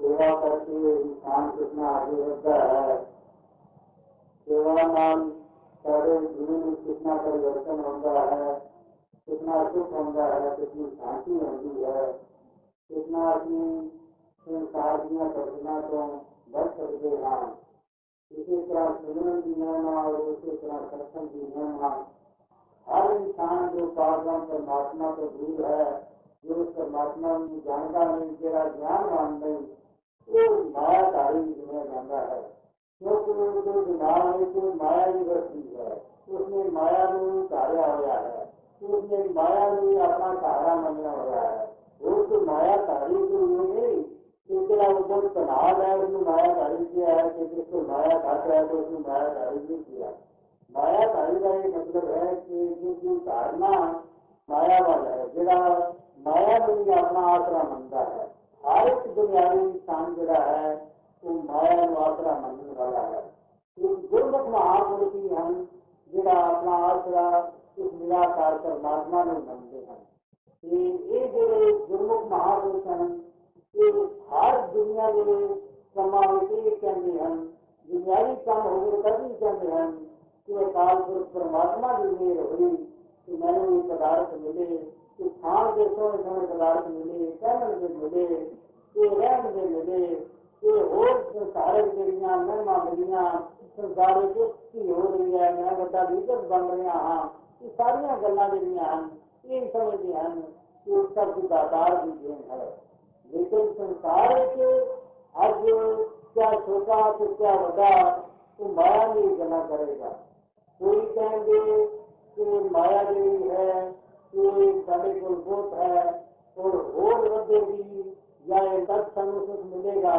सेवा करके इंसान कितना आगे बढ़ता है सेवा नाम सारे जीवन में कितना परिवर्तन होता है कितना सुख होता है कितनी शांति होती है कितना की संसार दिया कल्पना को बढ़ सकते हैं इसी तरह की नियमा और उसी तरह सत्संग की नियमा हर इंसान जो पावन परमात्मा को दूर है, जो उस परमात्मा जानता नहीं, तेरा ज्ञानवान नहीं है माया वृत्ति है, उसने माया में कार्य हुआ है, उसने माया में अपना सहारा मानना हुआ है। वो तो मायाधारी तो ये नहीं ऊपर तनाव है, उसने मायाधारी किया है माया घाट है तो उसने मायाधारी नहीं किया। माया धारी का ये मतलब है कि जो जो धारणा माया वाला है, जरा माया दुनिया अपना आसरा मनता है। हर एक दुनियावी इंसान जरा है, वो माया आसरा मनने वाला है। तो गुरमुख महापुरुष ही हम जरा अपना आसरा उस निराकार परमात्मा में मनते हैं। गुरमुख महापुरुष हैं, ये हर दुनिया के समावेश कहते हैं। दुनियावी काम होकर कभी कहते हैं। कि परमात्मा की मेहर हुई कि मैंने ये पदार्थ मिले खान के सोने पदार्थ मिले कहन के मिले, कि रहन मिले होर महिमा मिलिया संसार की हो रही है, मैं बन रहा हाँ। ये सारिया गल् जी समझते हैं कि देन है। लेकिन संसार अज क्या छोटा तो क्या वा तो माया नहीं गला करेगा। कोई कहेंगे कि माया देवी है, कि साढ़े कुलभूत है, और और रखेगी या ये दस अनुसूच मिलेगा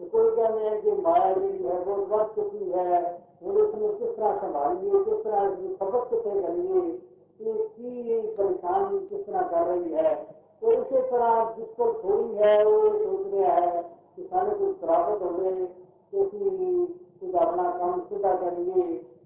तो कोई कहने हैं कि माया देवी है वो बच चुकी है, और उसने किस तरह संभालिए किस तरह सबक से करिए परेशानी किस तरह कर रही है तो इसी तरह जिसको थोड़ी है, वो ये सोच रहा है कि सारे कुछ प्राप्त हो गए तो किसी अपना काम सीधा करिए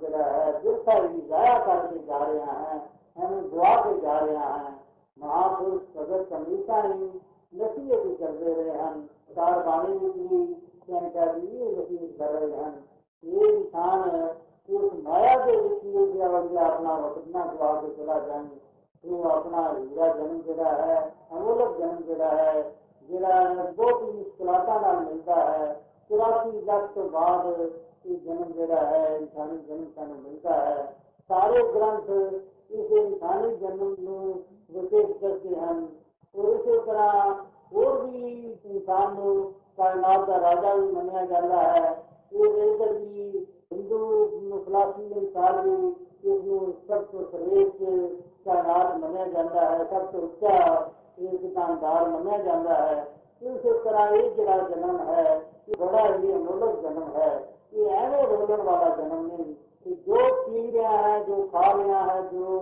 जरा है बिरसा ही जाया करके जा रहे हैं, हमें दुआ के जा रहे हैं, महापुरुष भगत हमेशा ही नसीहत ही करते रहे हैं सरकार बाणी भी जानकारी नसीहत कर रहे हैं। ये इंसान उस माया के विच अपना वतना गवा के चला जाए तो अपना हीरा जन्म जरा है, अमोलक जन्म जरा है जरा बहुत ही मुश्किलात मिलता है। चौरासी लाख तो बाद की जन्म जरा है, इंसानी जन्म का मिलता है। सारे ग्रंथ इस इंसानी जन्म में विशेष करते हैं। तो और इस तरह और भी इंसान कायनात का राजा भी मनाया जाता है। ये लेकर भी, हिंदू मुसलासी इंसान भी इसमें सब तो सर्वेश कायनात मनाया जाता है। सब तो क्या एक दानदार मनाया जाता है। इस तरह एक जरा जन्म है बड़ा ही अनोलक जन्म है। ये है वो रोलन वाला जन्म नहीं। कि जो पी रहा है, जो खा रहा है, जो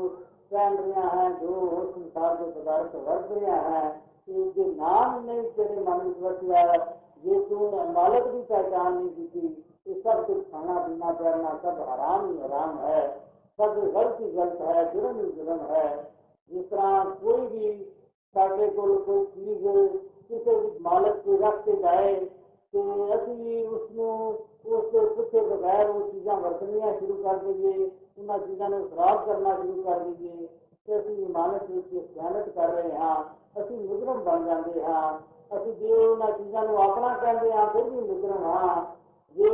पहन रहा है, जो संसार के पदार्थ वर्त रहा है ये नाम नहीं तेरे मन में है ये तू मालक भी पहचान नहीं की थी। ये सब कुछ खाना, पीना पहनना सब हराम ही हराम है। सब गलत ही गलत है, जुर्म ही जुर्म है। जिस तरह कोई भी साढ़े को कोई चीज़ किसी मालक को रख के जाए तो अभी उसमें बगैर वो चीज़ा वरतनिया शुरू कर दीजिए उन्होंने चीज़ा ने खराब करना शुरू कर दीजिए। तो असं इमानत खयानत कर रहे हाँ। असं मुजरम बन जाते हाँ। असि जो उन्होंने चीज़ा अपना कहते हाँ फिर भी मुजरम हाँ। जो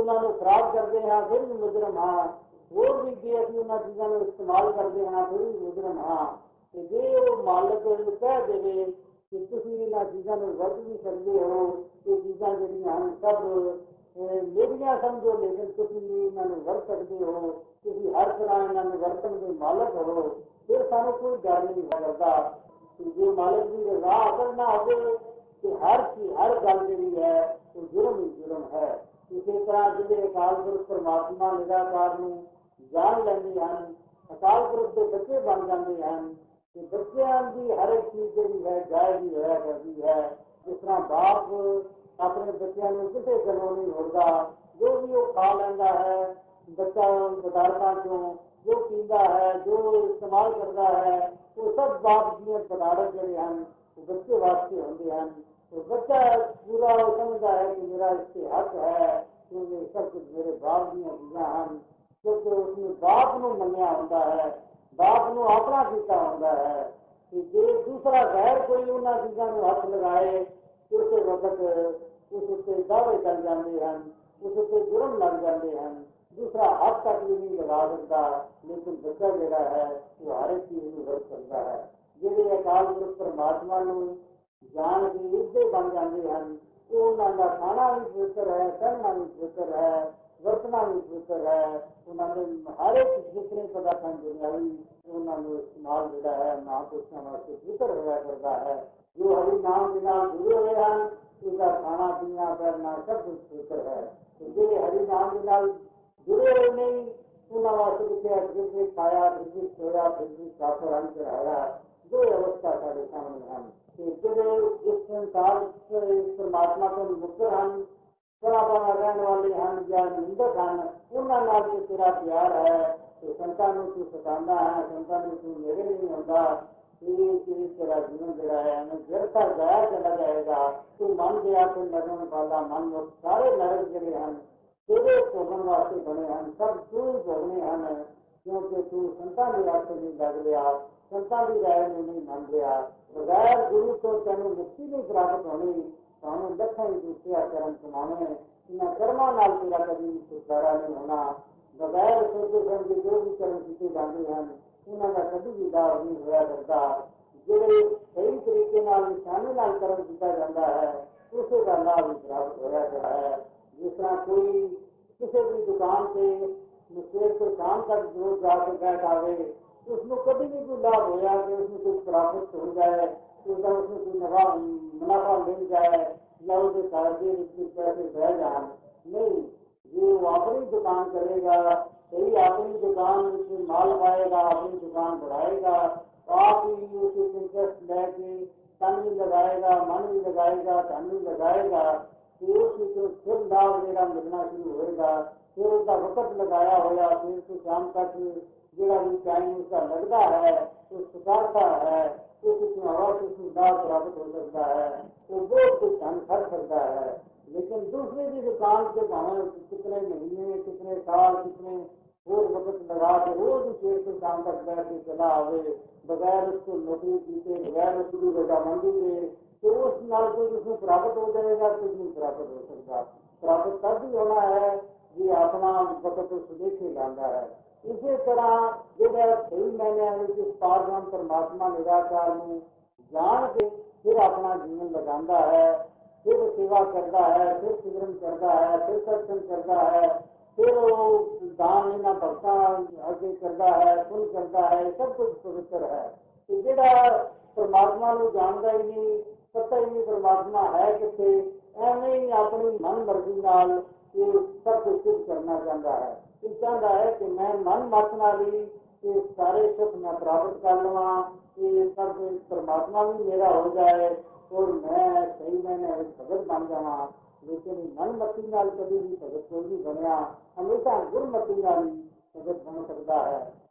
उन्होंने खराब करते हाँ फिर भी मुजरम हाँ। होर भी जो अभी उन्होंने चीज़ा इस्तेमाल करते हाँ फिर भी मुजरम हाँ। तो जो मालिक कह दे कि तुम इन्होंने चीज़ा वरत भी सकते हो, ये चीज़ा जब सब ये भी ना समझो लेकिन तुम मन वर्तक सकते हो किसी हर तरह मन वर्तन के मालक हो, फिर सारे कोई डर नहीं करता जो मालक की रजा अगर ना हो कि हर चीज़, हर गल जी है वो जुर्म ही जुर्म है। इसी तरह ज़िले अकाल पुरुष परमात्मा निराकार जान लेंगे अकाल पुरुष के बच्चे बन जाते हैं तो बच्चों की हर एक चीज़ जी है, जायज़ ही होया करती है। जिस तरह बाप ਜਿਹੜੀ ਹੈ ਜਾਇਜ਼ ਹੀ ਹੋਇਆ ਕਰਦੀ ਹੈ ਜਿਸ ਤਰ੍ਹਾਂ ਬਾਪ ਆਪਣੇ ਬੱਚਿਆਂ ਨੂੰ ਕਿਸੇ ਗੱਲੋਂ ਨਹੀਂ ਹੋਦਾ ਜੋ ਵੀ ਉਹ ਖਾ ਲੈਂਦਾ ਹੈ ਬੱਚਾ ਪਦਾਰਥਾਂ ਚੋਂ ਜੋ ਪੀਂਦਾ ਹੈ ਜੋ ਇਸਤੇਮਾਲ ਕਰਦਾ ਹੈ ਉਹ ਸਭ ਬਾਪ ਦੀਆਂ ਪਦਾਰਥ ਜਿਹੜੇ ਹਨ ਉਹ ਬੱਚੇ ਵਾਸਤੇ ਹੁੰਦੇ ਹਨ तो बच्चा पूरा समझता है कि मेरा इससे हक है क्योंकि सब कुछ मेरे बाप ਦੀਆਂ ਚੀਜ਼ਾਂ ਹਨ ਕਿਉਂਕਿ ਉਸਨੇ ਬਾਪ ਨੂੰ ਮੰਨਿਆ ਹੁੰਦਾ ਹੈ ਬਾਪ ਨੂੰ ਆਪਣਾ ਕੀਤਾ ਹੁੰਦਾ ਹੈ ਕਿ ਜੇ ਦੂਸਰਾ ਗੈਰ ਕੋਈ ਉਹਨਾਂ ਚੀਜ਼ਾਂ ਨੂੰ ਹੱਥ ਲਗਾਏ ਉਸੇ ਵਕਤ ਉਸ ਉੱਤੇ ਦਾਅਵੇ ਚੱਲ ਜਾਂਦੇ ਹਨ ਉਸ ਉੱਤੇ ਜੁਰਮ ਲੱਗ ਜਾਂਦੇ ਹਨ ਦੂਸਰਾ ਹੱਥ ਤੱਕ ਵੀ ਨਹੀਂ ਲਗਾ ਸਕਦਾ ਲੇਕਿਨ ਬੱਚਾ ਜਿਹੜਾ ਹੈ ਉਹ ਹਰ ਇੱਕ ਚੀਜ਼ ਨੂੰ ਵਰਤ ਸਕਦਾ ਹੈ ਜਿਹੜੇ ਅਕਾਲ ਪੁਰਖ ਪਰਮਾਤਮਾ ਨੂੰ ਜਾਣ ਕੇ ਇੱਦੇ ਬਣ ਜਾਂਦੇ ਹਨ ਉਹ ਉਹਨਾਂ ਦਾ ਖਾਣਾ ਵੀ ਪਵਿੱਤਰ ਹੈ ਪਹਿਨਣਾ ਵੀ ਪਵਿੱਤਰ ਹੈ ਵਰਤਣਾ ਵੀ ਪਵਿੱਤਰ ਹੈ ਉਹਨਾਂ ਦੇ ਹਰ ਇੱਕ ਜਿਤਨੇ ਪਦਾਰਥਾਂ ਦੁਨਿਆਵੀ ਉਹਨਾਂ ਨੂੰ ਇਸਤੇਮਾਲ ਜਿਹੜਾ ਹੈ ਮਹਾਂਪੁਰਸ਼ਾਂ ਵਾਸਤੇ ਪਵਿੱਤਰ ਹੋਇਆ ਕਰਦਾ ਹੈ ਜੋ ਹਰੀ ਨਾਮ ਦੇ ਨਾਲ ਜੁੜੇ ਹੋਏ ਹਨ ਉਸਦਾ ਖਾਣਾ ਪੀਣਾ ਕਰਨਾ ਸਭ ਕੁਝ ਪਵਿੱਤਰ ਹੈ ਤੇ ਜਿਹੜੇ ਹਰੀ ਨਾਮ ਦੇ ਨਾਲ ਜੁੜੇ ਹੋਏ ਨਹੀਂ ਉਹਨਾਂ ਵਾਸਤੇ ਕਿਹਾ ਜਿਸ ਖਾਇਆ ਜਿਸ ਸੋਇਆ ਜਿਸ ਕਾਫਰ ਰਨ ਕਰਾਇਆ ਦੋ ਅਵਸਥਾ ਸਾਡੇ ਸਾਹਮਣੇ ਹਨ ਕਿ ਜਿਹੜੇ ਇਸ ਸੰਸਾਰ ਇਸ ਪਰਮਾਤਮਾ ਤੋਂ ਮੁਕਤ ਹਨ जड़ापना रहने वाले हम ज्ञान निंदक हैं उन्होंने नाम तेरा प्यार है तो संतान तू सताना है संतान तू मेरे नहीं होता तेरा जीवन जरा है हमें जड़ता गया चला जाएगा तू मन गया तो नरक वाला मन वो सारे नरक जड़े हैं तेरे भोगन वास्ते बने हैं सब तू ही भोगने हैं क्योंकि तू संतान वास्ते नहीं लग गया संतान की राय नहीं मन गया बगैर गुरु तो तेन मुक्ति नहीं प्राप्त होनी ਤੈਨੂੰ ਮੁਕਤੀ ਨਹੀਂ ਪ੍ਰਾਪਤ ਹੋਣੀ ਸਾਨੂੰ ਲੱਖਾਂ ਹੀ ਦੂਸਰਿਆ ਕਰਮ ਕਮਾਉਣੇ ਇਹਨਾਂ ਕਰਮਾਂ ਨਾਲ ਤੇਰਾ ਕਦੀ ਛੁਟਕਾਰਾ ਨਹੀਂ ਹੋਣਾ ਬਗੈਰ ਸੋਚੇ ਸਮਝੇ ਜੋ ਵੀ ਕਰਮ ਕੀਤੇ ਜਾਂਦੇ ਹਨ ਉਹਨਾਂ ਦਾ ਕਦੀ ਵੀ ਲਾਭ ਨਹੀਂ ਹੋਇਆ ਕਰਦਾ ਜਿਹੜੇ ਸਹੀ ਤਰੀਕੇ ਨਾਲ ਨਿਸ਼ਾਨੇ ਨਾਲ ਕਰਮ ਕੀਤਾ ਜਾਂਦਾ ਹੈ ਉਸੇ ਦਾ ਲਾਭ ਵੀ ਪ੍ਰਾਪਤ ਹੋਇਆ ਕਰਦਾ ਹੈ ਜਿਸ ਤਰ੍ਹਾਂ ਕੋਈ ਕਿਸੇ ਵੀ ਦੁਕਾਨ ਤੇ ਸਵੇਰ ਤੋਂ ਸ਼ਾਮ ਤੱਕ ਜੋ ਜਾ ਕੇ ਬੈਠ ਆਵੇ उसमें कभी भी कोई लाभ हो जाए उसमें कोई प्राप्त हो जाए उसका उसमें कोई नफा, मुनाफा मिल जाए, या उसे सार्वजनिक उसके पैसे बह जाए। नहीं जो अपनी दुकान करेगा, सही अपनी दुकान उसमें माल पाएगा अपनी दुकान बढ़ाएगा, आप ही उसे इंटरेस्ट लेके तन भी लगाएगा, मन भी लगाएगा, धन भी लगाएगा तो उसकी तो फिर लाभ मेरा मिलना शुरू होगा फिर उसका वक्त लगाया होगा फिर उसको शाम तक ਜਿਹੜਾ ਵੀ ਟਾਈਮ ਉਸਦਾ ਲੱਗਦਾ ਹੈ ਉਹ ਸੁਕਾਰਦਾ ਹੈ ਉਸ ਨੂੰ ਆਵਾਜ਼ ਉਸ ਨੂੰ ਲਾਭ ਪ੍ਰਾਪਤ ਹੋ ਸਕਦਾ ਹੈ ਉਹ ਬਹੁਤ ਕੁਝ ਧਨ ਖਰ ਸਕਦਾ ਹੈ लेकिन दूसरे की दुकान से भावे कितने महीने कितने साल कितने और वक्त लगा के रोज शेर से शाम तक बैठ के चला आवे बगैर उसको नौकरी की बगैर उसकी रजामंदी के तो उस नाल को जिसमें प्राप्त हो जाएगा कुछ नहीं प्राप्त हो सकता प्राप्त तब भी होना है जी अपना वक्त सुदेखे लाता है ਇਸੇ ਤਰ੍ਹਾਂ ਜਿਹੜਾ ਸਹੀ ਮੈਨੇ ਵਿੱਚ ਪਾਰਬ੍ਰਹਮ ਪਰਮਾਤਮਾ ਨਿਰਾਕਾਰ ਨੂੰ ਜਾਣ ਕੇ ਫਿਰ ਆਪਣਾ ਜੀਵਨ ਲਗਾਉਂਦਾ ਹੈ फिर सेवा करता है फिर सिमरन करता है फिर सत्संग करता है फिर वो दान लेना भक्ता आगे करता है पुन करता है सब कुछ पवित्र है तो ਜਿਹੜਾ ਪਰਮਾਤਮਾ ਨੂੰ ਜਾਣਦਾ ਹੀ ਨਹੀਂ ਪਤਾ ਹੀ ਨਹੀਂ ਪਰਮਾਤਮਾ ਹੈ ਕਿੱਥੇ ਐਵੇਂ ਹੀ ਆਪਣੀ ਮਨ ਮਰਜ਼ੀ ਨਾਲ ये सबको सिद्ध करना चाह है। कि चाह है कि मैं मन मत मारी कि सारे सुख मैं प्राप्त कर लवा, कि सब परमात्मा भी मेरा हो जाए, और मैं सही मैंने भगत बन जावा। लेकिन मन कभी भी भगत कोई नहीं बनया हमेशा गुरमती नाल भगत बन सकता है।